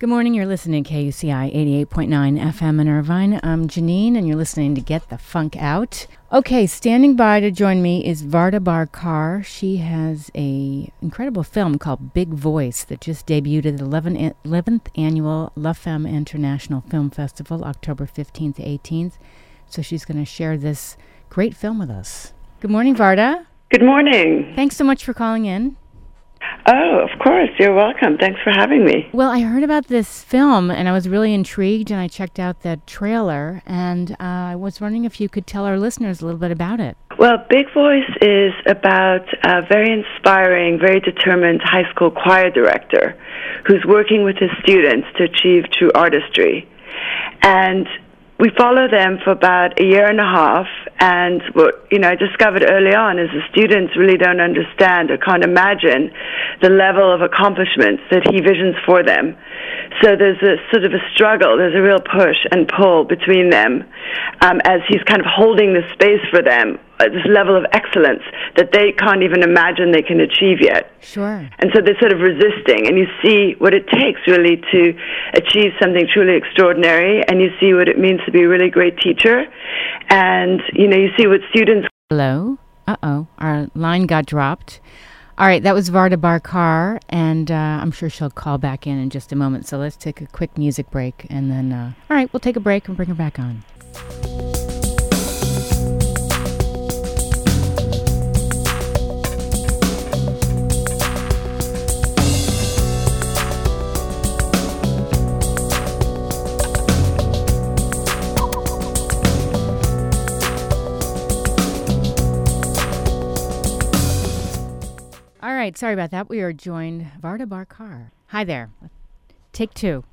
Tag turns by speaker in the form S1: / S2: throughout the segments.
S1: Good morning. You're listening to KUCI 88.9 FM in Irvine. I'm Janine, and you're listening to Get the Funk Out. Okay, standing by to join me is Varda Bar She has a incredible film called Big Voice that just debuted at the 11th, 11th annual La Femme International Film Festival, October 15th to 18th. So she's going to share this great film with us. Good morning, Varda.
S2: Good morning.
S1: Thanks so much for calling in.
S2: Oh, of course. You're welcome. Thanks for having me.
S1: Well, I heard about this film and I was really intrigued and I checked out the trailer and uh, I was wondering if you could tell our listeners a little bit about it.
S2: Well, Big Voice is about a very inspiring, very determined high school choir director who's working with his students to achieve true artistry. And we follow them for about a year and a half and what you know I discovered early on is the students really don't understand or can't imagine the level of accomplishments that he visions for them. So there's a sort of a struggle, there's a real push and pull between them um, as he's kind of holding the space for them this level of excellence that they can't even imagine they can achieve yet.
S1: Sure.
S2: And so they're sort of resisting, and you see what it takes really to achieve something truly extraordinary, and you see what it means to be a really great teacher, and you know you see what students.
S1: Hello. Uh oh, our line got dropped. All right, that was Varda Bar-Kar, and uh, I'm sure she'll call back in in just a moment. So let's take a quick music break, and then, uh, all right, we'll take a break and bring her back on. Right, sorry about that. We are joined Varda Bar-Kar. Hi there. Take two.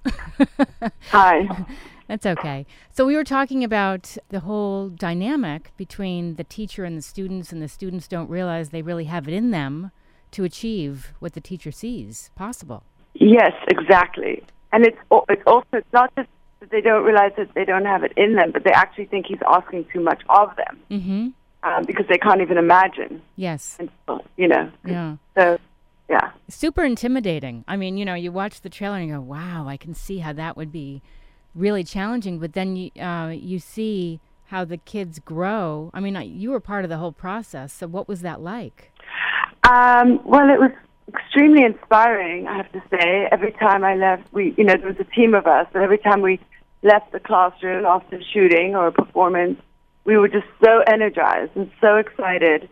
S2: Hi.
S1: That's okay. So we were talking about the whole dynamic between the teacher and the students, and the students don't realize they really have it in them to achieve what the teacher sees possible.
S2: Yes, exactly. And it's it's also it's not just that they don't realize that they don't have it in them, but they actually think he's asking too much of them.
S1: Mm-hmm
S2: um, because they can't even imagine.
S1: Yes.
S2: And, you know.
S1: Yeah.
S2: So, yeah.
S1: Super intimidating. I mean, you know, you watch the trailer and you go, "Wow, I can see how that would be really challenging." But then you uh, you see how the kids grow. I mean, you were part of the whole process. So, what was that like?
S2: Um, well, it was extremely inspiring. I have to say. Every time I left, we, you know, there was a team of us, but every time we left the classroom after shooting or a performance, we were just so energized and so excited,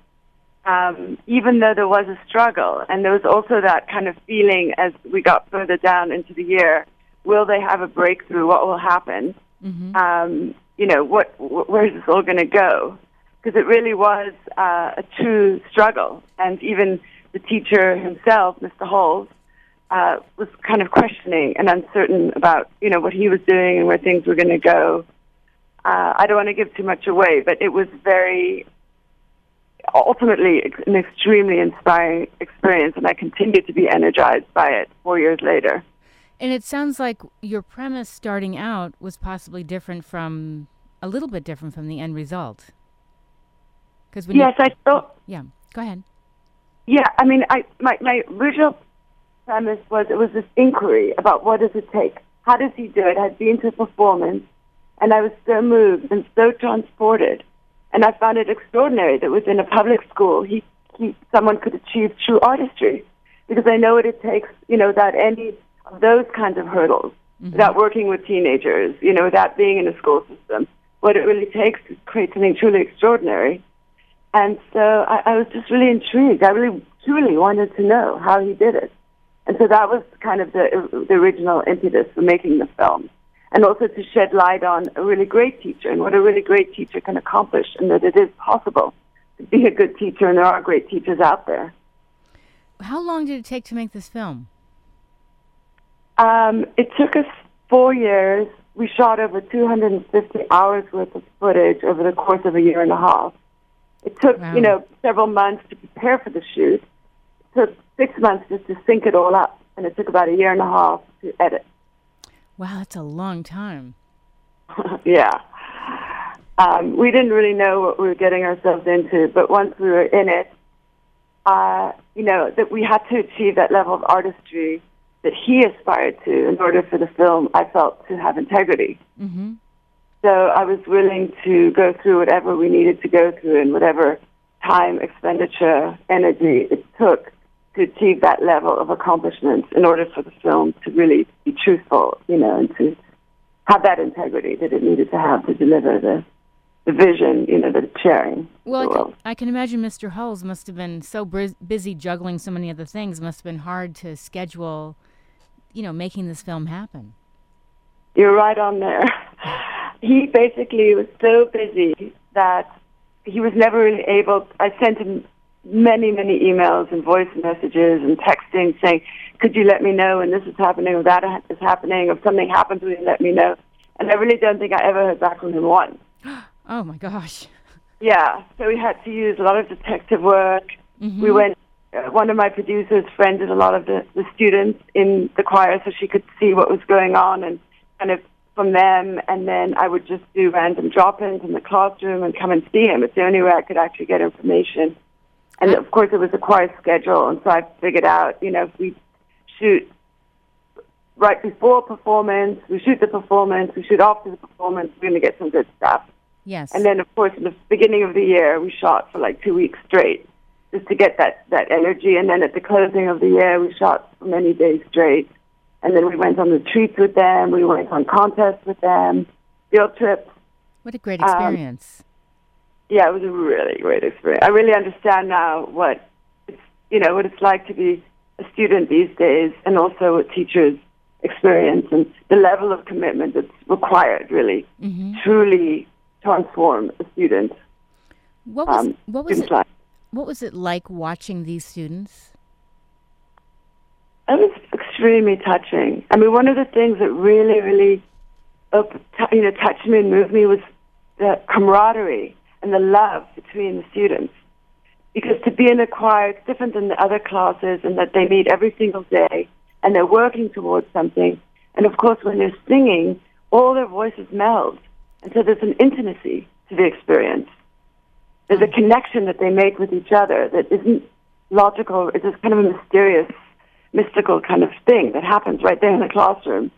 S2: um, even though there was a struggle. And there was also that kind of feeling as we got further down into the year will they have a breakthrough? What will happen?
S1: Mm-hmm.
S2: Um, you know, what, wh- where's this all going to go? Because it really was uh, a true struggle. And even the teacher himself, Mr. Huls, uh, was kind of questioning and uncertain about, you know, what he was doing and where things were going to go uh, I don't want to give too much away, but it was very ultimately an extremely inspiring experience, and I continue to be energized by it four years later.
S1: And it sounds like your premise starting out was possibly different from a little bit different from the end result.
S2: Because yes, you, I thought.
S1: Yeah, go ahead.
S2: Yeah, I mean, I my my original premise was it was this inquiry about what does it take, how does he do it? I'd been to a performance, and I was so moved and so transported. And I found it extraordinary that within a public school, he, he, someone could achieve true artistry. Because I know what it takes, you know, without any of those kinds of hurdles, mm-hmm. without working with teenagers, you know, without being in a school system, what it really takes to create something truly extraordinary. And so I, I was just really intrigued. I really, truly wanted to know how he did it. And so that was kind of the, the original impetus for making the film and also to shed light on a really great teacher and what a really great teacher can accomplish, and that it is possible to be a good teacher, and there are great teachers out there.
S1: How long did it take to make this film?
S2: Um, it took us four years. We shot over 250 hours worth of footage over the course of a year and a half. It took, wow. you know, several months to prepare for the shoot. It took six months just to sync it all up, and it took about a year and a half to edit.
S1: Wow, that's a long time.
S2: yeah. Um, we didn't really know what we were getting ourselves into, but once we were in it, uh, you know, that we had to achieve that level of artistry that he aspired to in order for the film, I felt, to have integrity.
S1: Mm-hmm.
S2: So I was willing to go through whatever we needed to go through and whatever time, expenditure, energy it took to achieve that level of accomplishment in order for the film to really be truthful, you know, and to have that integrity that it needed to have to deliver the the vision, you know, the sharing.
S1: Well, I can. I can imagine Mr. Huls must have been so bris- busy juggling so many other things. Must have been hard to schedule, you know, making this film happen.
S2: You're right on there. He basically was so busy that he was never really able. I sent him many, many emails and voice messages and texting saying, "Could you let me know when this is happening or that is happening? If something happens, will you let me know?" And I really don't think I ever heard back from him once.
S1: Oh my gosh.
S2: Yeah, so we had to use a lot of detective work.
S1: Mhm.
S2: We went. Uh, one of my producers friended a lot of the, the students in the choir so she could see what was going on and kind of from them. And then I would just do random drop-ins in the classroom and come and see him. It's the only way I could actually get information. And of course, it was a choir schedule, and so I figured out, you know, if we shoot right before performance, we shoot the performance, we shoot after the performance, we're going to get some good stuff.
S1: Yes.
S2: And then, of course, in the beginning of the year, we shot for like two weeks straight just to get that, that energy. And then at the closing of the year, we shot for many days straight. And then we went on the retreats with them. We went on contests with them, field trips.
S1: what a great
S2: um,
S1: experience.
S2: Yeah, it was a really great experience. I really understand now what it's, you know, what it's like to be a student these days and also what teachers experience and the level of commitment that's required really
S1: hmm
S2: truly transform a student.
S1: What was
S2: Um,
S1: what was it
S2: life.
S1: what was it like watching these students?
S2: It was extremely touching. I mean, one of the things that really, really, up, you know, touched me and moved me was the camaraderie and the love between the students. Because to be in a choir, it's different than the other classes in that they meet every single day and they're working towards something. And of course, when they're singing, all their voices meld. And so there's an intimacy to the experience. There's a mm. connection that they make with each other that isn't logical. It's just kind of a mysterious mystical kind of thing that happens right there in the classroom.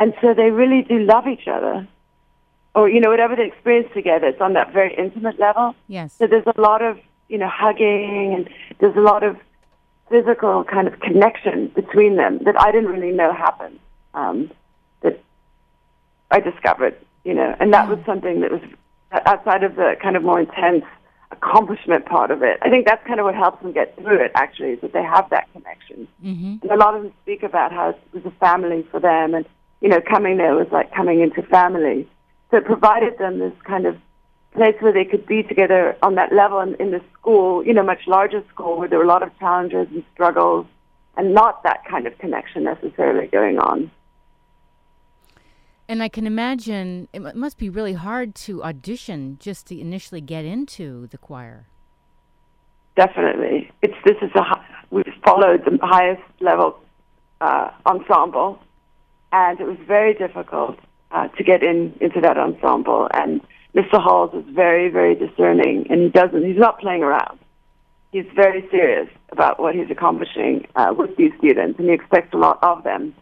S2: And so they really do love each other. Or, you know, whatever they experience together, it's on that very intimate level.
S1: Yes.
S2: So there's a lot of, you know, hugging and there's a lot of physical kind of connection between them that I didn't really know happened. Um, that I discovered, you know, and that was something that was outside of the kind of more intense accomplishment part of it. I think that's kind of what helps them get through it, actually, is that they have that connection.
S1: hmm
S2: And a lot of them speak about how it was a family for them, and you know, coming there was like coming into family. So it provided them this kind of place where they could be together on that level in, in the school, you know, much larger school where there were a lot of challenges and struggles, and not that kind of connection necessarily going on.
S1: And I can imagine it mu- must be really hard to audition just to initially get into the choir.
S2: Definitely, it's this is a hi- we've followed the highest level uh, ensemble, and it was very difficult uh, to get in into that ensemble. And Mr. Huls is very, very discerning, and he doesn't. He's not playing around. He's very serious about what he's accomplishing uh, with these students, and he expects a lot of them.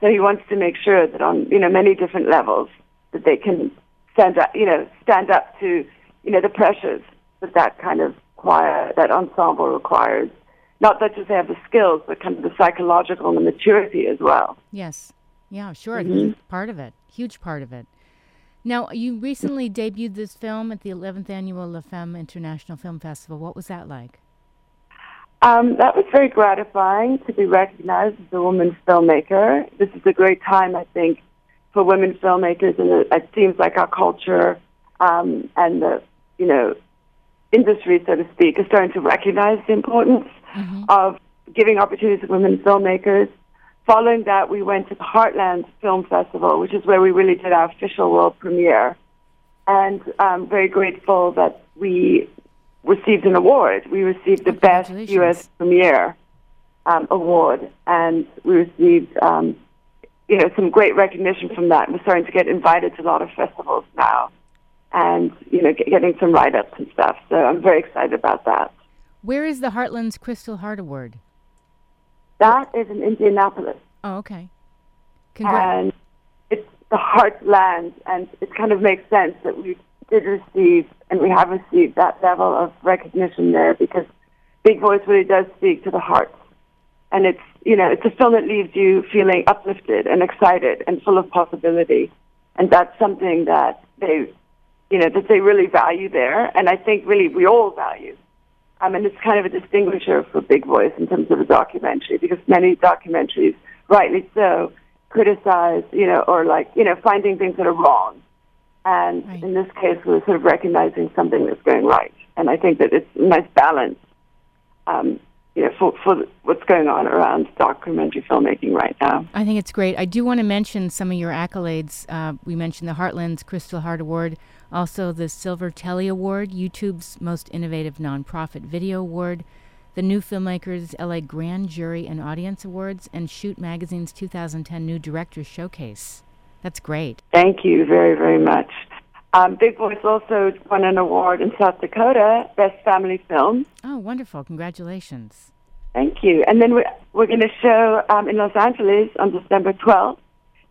S2: So he wants to make sure that on you know many different levels that they can stand up, you know, stand up to you know the pressures that that kind of choir, that ensemble requires. Not that just they have the skills, but kind of the psychological and the maturity as well.
S1: Yes. Yeah, sure.
S2: Mhm.
S1: Part of it. Huge part of it. Now, you recently debuted this film at the 11th Annual La Femme International Film Festival. What was that like?
S2: Um, that was very gratifying to be recognized as a woman filmmaker. This is a great time, I think, for women filmmakers, and it, it seems like our culture um, and the, you know, industry, so to speak, is starting to recognize the importance
S1: Mhm.
S2: of giving opportunities to women filmmakers. Following that, we went to the Heartland Film Festival, which is where we really did our official world premiere. And I'm very grateful that we received an award. We received the
S1: Oh,
S2: Best. U.S. Premiere um, Award, and we received, um, you know, some great recognition from that. We're starting to get invited to a lot of festivals now, and you know, get, getting some write-ups and stuff. So I'm very excited about that.
S1: Where is the Heartland's Crystal Heart Award?
S2: That is in Indianapolis.
S1: Oh, okay.
S2: and it's the heartland, and it kind of makes sense that we did receive, and we have received that level of recognition there because Big Voice really does speak to the heart. And it's, you know, it's a film that leaves you feeling uplifted and excited and full of possibility. And that's something that they, you know, that they really value there. And I think really we all value. Um, and it's kind of a distinguisher for Big Voice in terms of a documentary because many documentaries, rightly so, criticize, you know, or like, you know, finding things that are wrong. And
S1: Right.
S2: in this case, we're sort of recognizing something that's going right. And I think that it's a nice balance, um, you know, for, for what's going on around documentary filmmaking right now.
S1: I think it's great. I do want to mention some of your accolades. Uh, we mentioned the Heartlands Crystal Heart Award, also the Silver Telly Award, YouTube's Most Innovative Nonprofit Video Award, the New Filmmakers LA Grand Jury and Audience Awards, and Shoot Magazine's 2010 New Directors Showcase. That's great.
S2: Thank you very, very much. Um, Big Voice also won an award in South Dakota, Best Family Film.
S1: Oh, wonderful. Congratulations.
S2: Thank you. And then we're, we're going to show um, in Los Angeles on December 12th,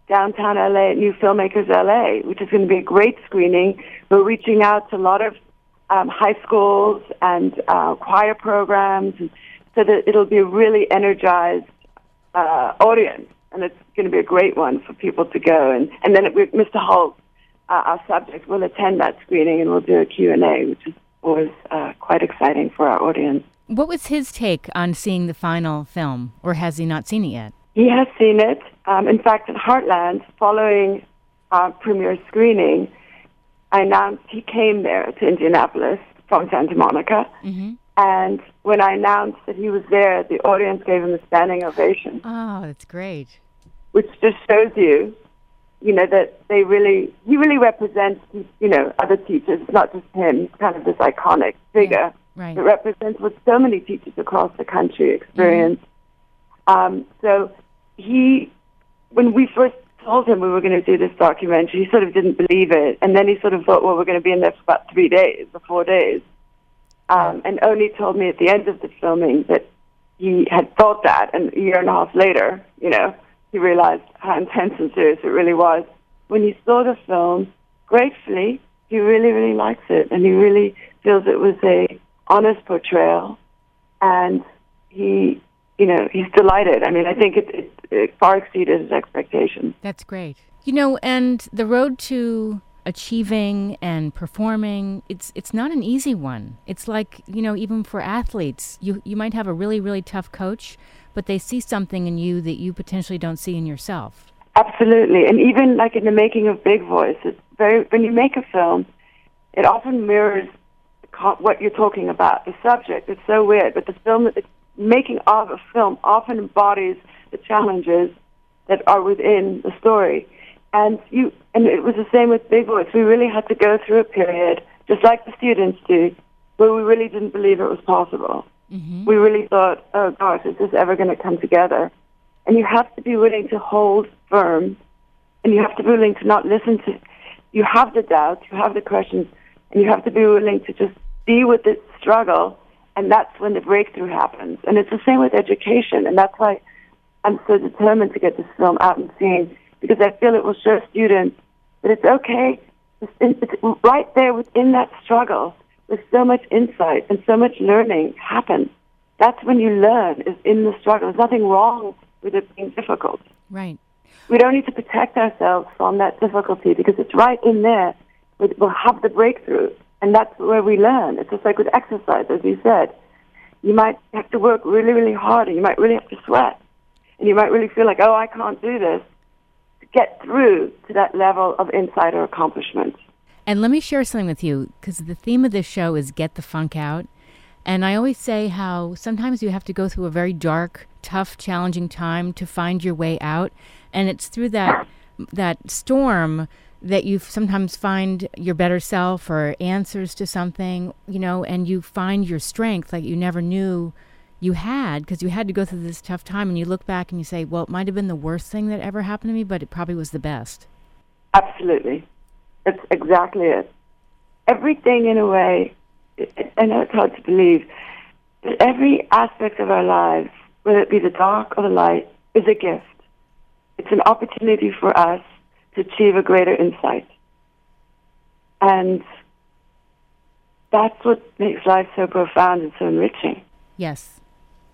S2: downtown LA, at New Filmmakers LA, which is going to be a great screening. We're reaching out to a lot of um, high schools and uh, choir programs so that it'll be a really energized uh, audience. And it's going to be a great one for people to go. And, and then it, Mr. Holt, uh, our subject, will attend that screening and we'll do a Q&A, which is always uh, quite exciting for our audience.
S1: What was his take on seeing the final film, or has he not seen it yet?
S2: He has seen it. Um, in fact, at Heartland, following our premiere screening, I announced he came there to Indianapolis from Santa Monica.
S1: Mm-hmm.
S2: And when I announced that he was there, the audience gave him a standing ovation,
S1: Oh, that's great.
S2: which just shows you, you know, that they really, he really represents, you know, other teachers. It's not just him. Kind of this iconic figure
S1: Right.
S2: that represents what so many teachers across the country experience. Um, so he, when we first told him we were going to do this documentary, he sort of didn't believe it, and then he sort of thought, well, we're going to be in there for about three days or four days, um, and only told me at the end of the filming that he had thought that, and a year and a half later, you know, he realized how intense and serious it really was. When he saw the film, gratefully, he really, really likes it, and he really feels it was a honest portrayal, and he, you know, he's delighted. I mean, I think it, it, it far exceeded his expectations.
S1: That's great. You know, and the road to achieving and performing, it's it's not an easy one. It's like, you know, even for athletes, you you might have a really really tough coach, but they see something in you that you potentially don't see in yourself.
S2: Absolutely, and even like in the making of Big Voice, it's very when you make a film, it often mirrors what you're talking about, the subject. It's so weird, but the film, the making of a film, often embodies the challenges that are within the story. And you, and it was the same with Big Voice. We really had to go through a period, just like the students do, where we really didn't believe it was possible.
S1: Mm-hmm.
S2: We really thought, oh gosh, is this ever going to come together? And you have to be willing to hold firm, and you have to be willing to not listen to. You have the doubts, you have the questions, and you have to be willing to just be with the struggle, and that's when the breakthrough happens. And it's the same with education, and that's why I'm so determined to get this film out and seen because I feel it will show students that it's okay. It's, right there within that struggle with so much insight and so much learning happens. That's when you learn is in the struggle. There's nothing wrong with it being difficult.
S1: Right.
S2: We don't need to protect ourselves from that difficulty because it's right in there. We- We'll have the breakthrough, and that's where we learn. It's just like with exercise, as you said. You might have to work really, really hard, and you might really have to sweat, and you might really feel like, oh, I can't do this. Get through to that level of insider accomplishment.
S1: And let me share something with you because the theme of this show is get the funk out. And I always say how sometimes you have to go through a very dark, tough, challenging time to find your way out. And it's through that that storm that you sometimes find your better self or answers to something, you know, and you find your strength like you never knew you had because you had to go through this tough time and you look back and you say, well, it might have been the worst thing that ever happened to me, but it probably was the best.
S2: Absolutely. That's exactly it. Everything, in a way, I- know it's hard to believe, but every aspect of our lives, whether it be the dark or the light, is a gift. it's an opportunity for us to achieve a greater insight. And that's what makes life so profound and so enriching.
S1: Yes,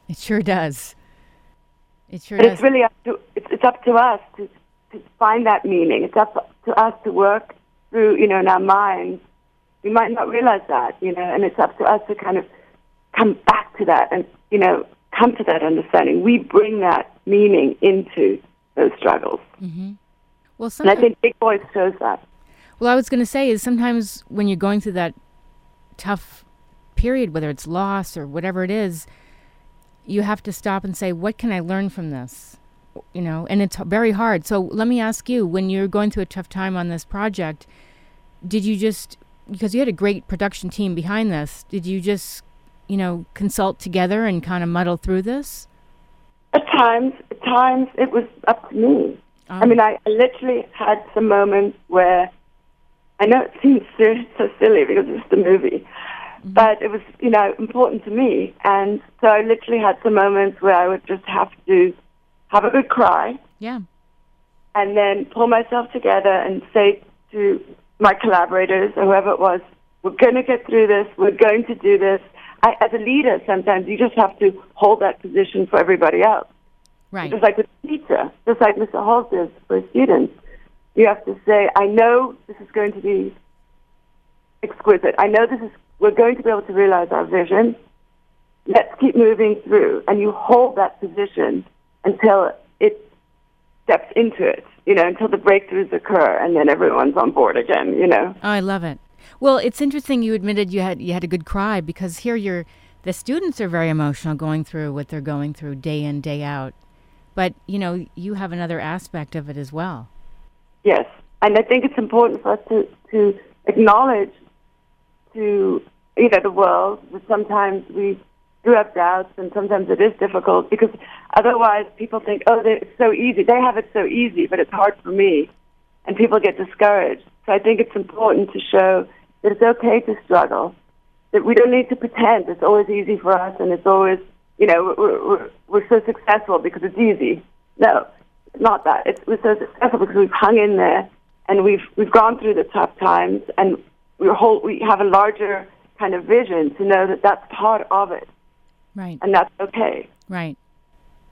S1: it sure does. It sure
S2: but
S1: does.
S2: it's really up to it's, it's up to us to to find that meaning. It's up to us to work through, you know, in our minds. We might not realize that, you know, and it's up to us to kind of come back to that and, you know, come to that understanding. We bring that meaning into those struggles.
S1: mm-hmm. Well,
S2: And I think Big Voice shows that.
S1: well, I was going to say is sometimes when you're going through that tough period, whether it's loss or whatever it is, you have to stop and say, "What can I learn from this?" You know, and it's very hard. So let me ask you: when you're going through a tough time on this project, did you just because you had a great production team behind this? Did you just, you know, consult together and kind of muddle through this?
S2: At times, at times it was up to me. I
S1: Um,
S2: mean, I I literally had some moments where I know it seems so, so silly because it's the movie, Mm-hmm. but it was, you know, important to me. And so I literally had some moments where I would just have to have a good cry
S1: yeah,
S2: and then pull myself together and say to my collaborators or whoever it was, we're going to get through this. We're going to do this. I, as a leader, sometimes you just have to hold that position for everybody else.
S1: right.
S2: Just like with the teacher, just like Mr. Hall does for students. You have to say, I know this is going to be exquisite. I know this is, we're going to be able to realize our vision. Let's keep moving through. And you hold that position until it steps into it, you know, until the breakthroughs occur and then everyone's on board again, you know.
S1: Oh, I love it. Well, it's interesting you admitted you had you had a good cry because here you're the students are very emotional going through what they're going through day in day out. But, you know, you have another aspect of it as well.
S2: Yes, and I think it's important for us to to acknowledge to you know the world sometimes we do have doubts and sometimes it is difficult because otherwise people think oh it's so easy they have it so easy but it's hard for me and people get discouraged. So I think it's important to show that it's okay to struggle that we don't need to pretend it's always easy for us and it's always you know we're we're, we're so successful because it's easy. No, not that. It's we're so successful because we've hung in there and we've we've gone through the tough times and we whole we have a larger kind of vision to know that that's part of it
S1: Right.
S2: and that's okay.
S1: Right.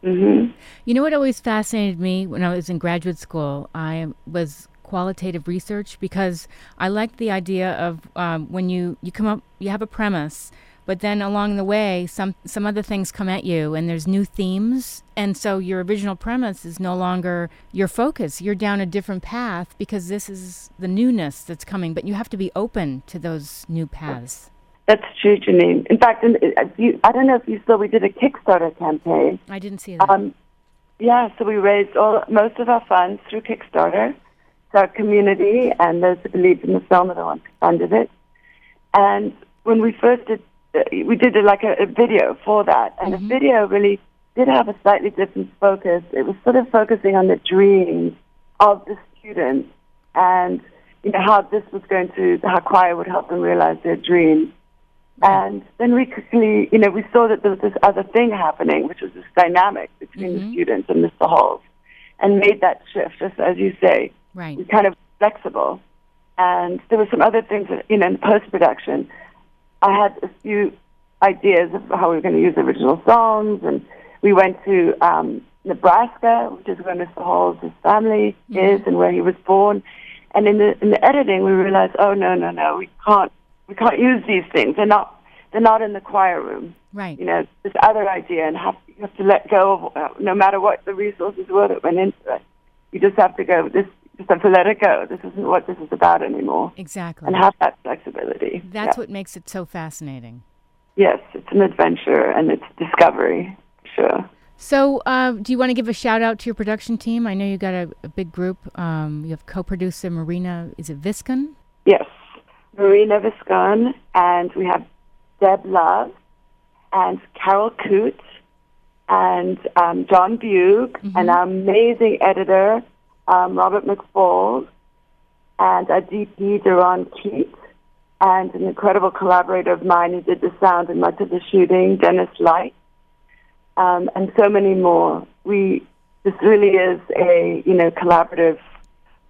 S2: Mm-hmm.
S1: You know what always fascinated me when I was in graduate school? I was qualitative research because I liked the idea of um, when you, you come up, you have a premise, but then along the way, some, some other things come at you and there's new themes. And so your original premise is no longer your focus. You're down a different path because this is the newness that's coming, but you have to be open to those new paths.
S2: That's true, Janine. In fact, you, I don't know if you saw, we did a Kickstarter campaign.
S1: I didn't see that.
S2: Um, yeah, so we raised all most of our funds through Kickstarter. So our community and those who believed in the film are the ones who funded it. And when we first did, uh, Uh, we did like a, a video for that, and the mm-hmm. video really did have a slightly different focus. It was sort of focusing on the dreams of the students and you know how this was going to how choir would help them realize their dreams. Mm-hmm. And then we quickly, you know, we saw that there was this other thing happening, which was this dynamic between the mm-hmm. students and Mr. Huls, and made that shift, just as you say,
S1: right.
S2: kind of flexible. And there were some other things, that, you know, in post production. I had a few ideas of how we were going to use original songs, and we went to um, Nebraska, which is where Mr. Hall's his family is and where he was born. And in the in the editing, we realized, oh no, no, no, we can't we can't use these things. They're not they're not in the choir room.
S1: Right.
S2: You know, this other idea, and have you have to let go of uh, no matter what the resources were that went into it. You just have to go. This just have to let it go. This isn't what this is about anymore,
S1: Exactly.
S2: and have that flexibility.
S1: That's
S2: Yeah.
S1: what makes it so fascinating.
S2: Yes, it's an adventure and it's discovery. Sure.
S1: So, uh, do you want to give a shout out to your production team? I know you got a, a big group. Um, you have co-producer Marina. Is it Viscon?
S2: Yes, Marina Viscon, and we have Deb Love, and Carol Coote, and um, John Bug, and our amazing editor, um, Robert McFall, and our DP, Duran Keat, and an incredible collaborator of mine who did the sound and much of the shooting, Dennis Light, um, and so many more. We this really is a you know collaborative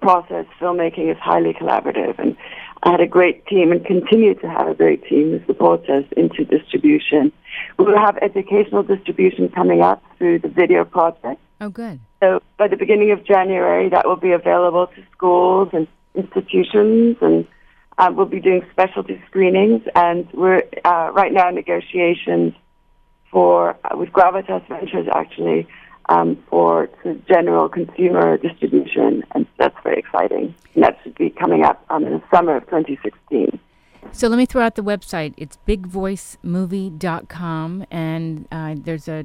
S2: process. Filmmaking is highly collaborative, and I had a great team and continue to have a great team who supports us into distribution. We will have educational distribution coming up through the video project.
S1: Oh, good.
S2: So by the beginning of January, that will be available to schools and institutions, and uh, we'll be doing specialty screenings. And we're uh, right now in negotiations for uh, with Gravitas Ventures actually um, for general consumer distribution, and that's very exciting. And that should be coming up um, in the summer of 2016.
S1: So let me throw out the website. It's bigvoicemovie.com, and uh, there's a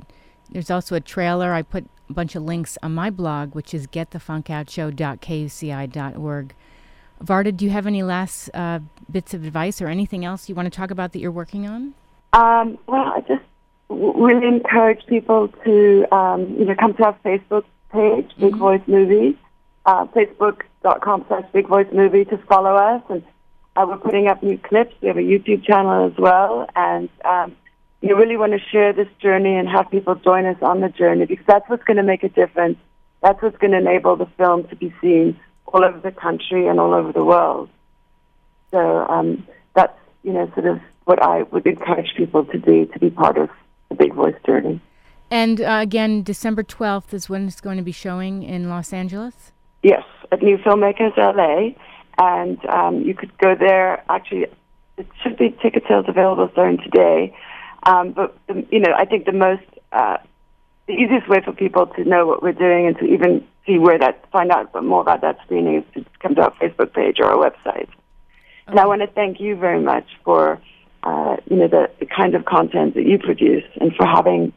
S1: there's also a trailer. I put a bunch of links on my blog, which is getthefunkoutshow.kuci.org. Varda, do you have any last uh, bits of advice or anything else you want to talk about that you're working on?
S2: Um, well, I just really encourage people to um, you know come to our Facebook page, mm-hmm. Big Voice Movie, uh, facebook.com slash Big Voice Movie to follow us. And uh, we're putting up new clips. We have a YouTube channel as well. And um, you really want to share this journey and have people join us on the journey because that's what's going to make a difference. That's what's going to enable the film to be seen all over the country and all over the world. So um, that's, you know, sort of what I would encourage people to do to be part of the Big Voice journey.
S1: And uh, again, December 12th is when it's going to be showing in Los Angeles?
S2: Yes, at New Filmmakers LA. And um, you could go there. Actually, it should be ticket sales available starting today. Um, but, the, you know, I think the most, uh, the easiest way for people to know what we're doing and to even see where that, find out more about that screening is to come to our Facebook page or our website. Okay. And I want to thank you very much for uh, you know, the, the kind of content that you produce and for having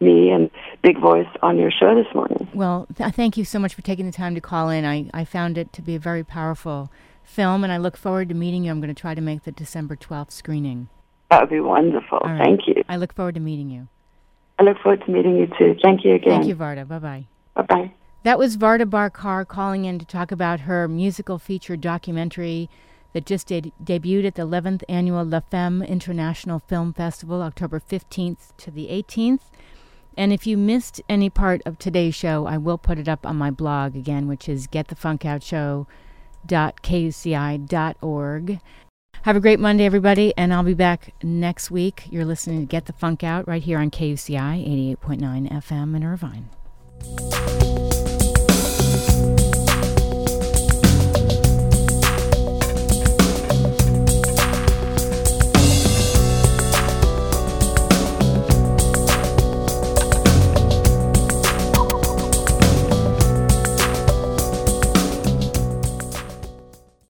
S2: me and Big Voice on your show this morning.
S1: Well, th- thank you so much for taking the time to call in. I, I found it to be a very powerful film, and I look forward to meeting you. I'm going to try to make the December 12th screening.
S2: That would be wonderful. Right. Thank you.
S1: I look forward to meeting you.
S2: I look forward to meeting you too. Thank you again.
S1: Thank you, Varda. Bye bye.
S2: Bye bye.
S1: That was Varda Bar-Kar calling in to talk about her musical feature documentary that just de- debuted at the 11th annual La Femme International Film Festival, October 15th to the 18th. And if you missed any part of today's show, I will put it up on my blog again, which is getthefunkoutshow.kuci.org. Have a great Monday, everybody, and I'll be back next week. You're listening to Get the Funk Out right here on KUCI 88.9 FM in Irvine.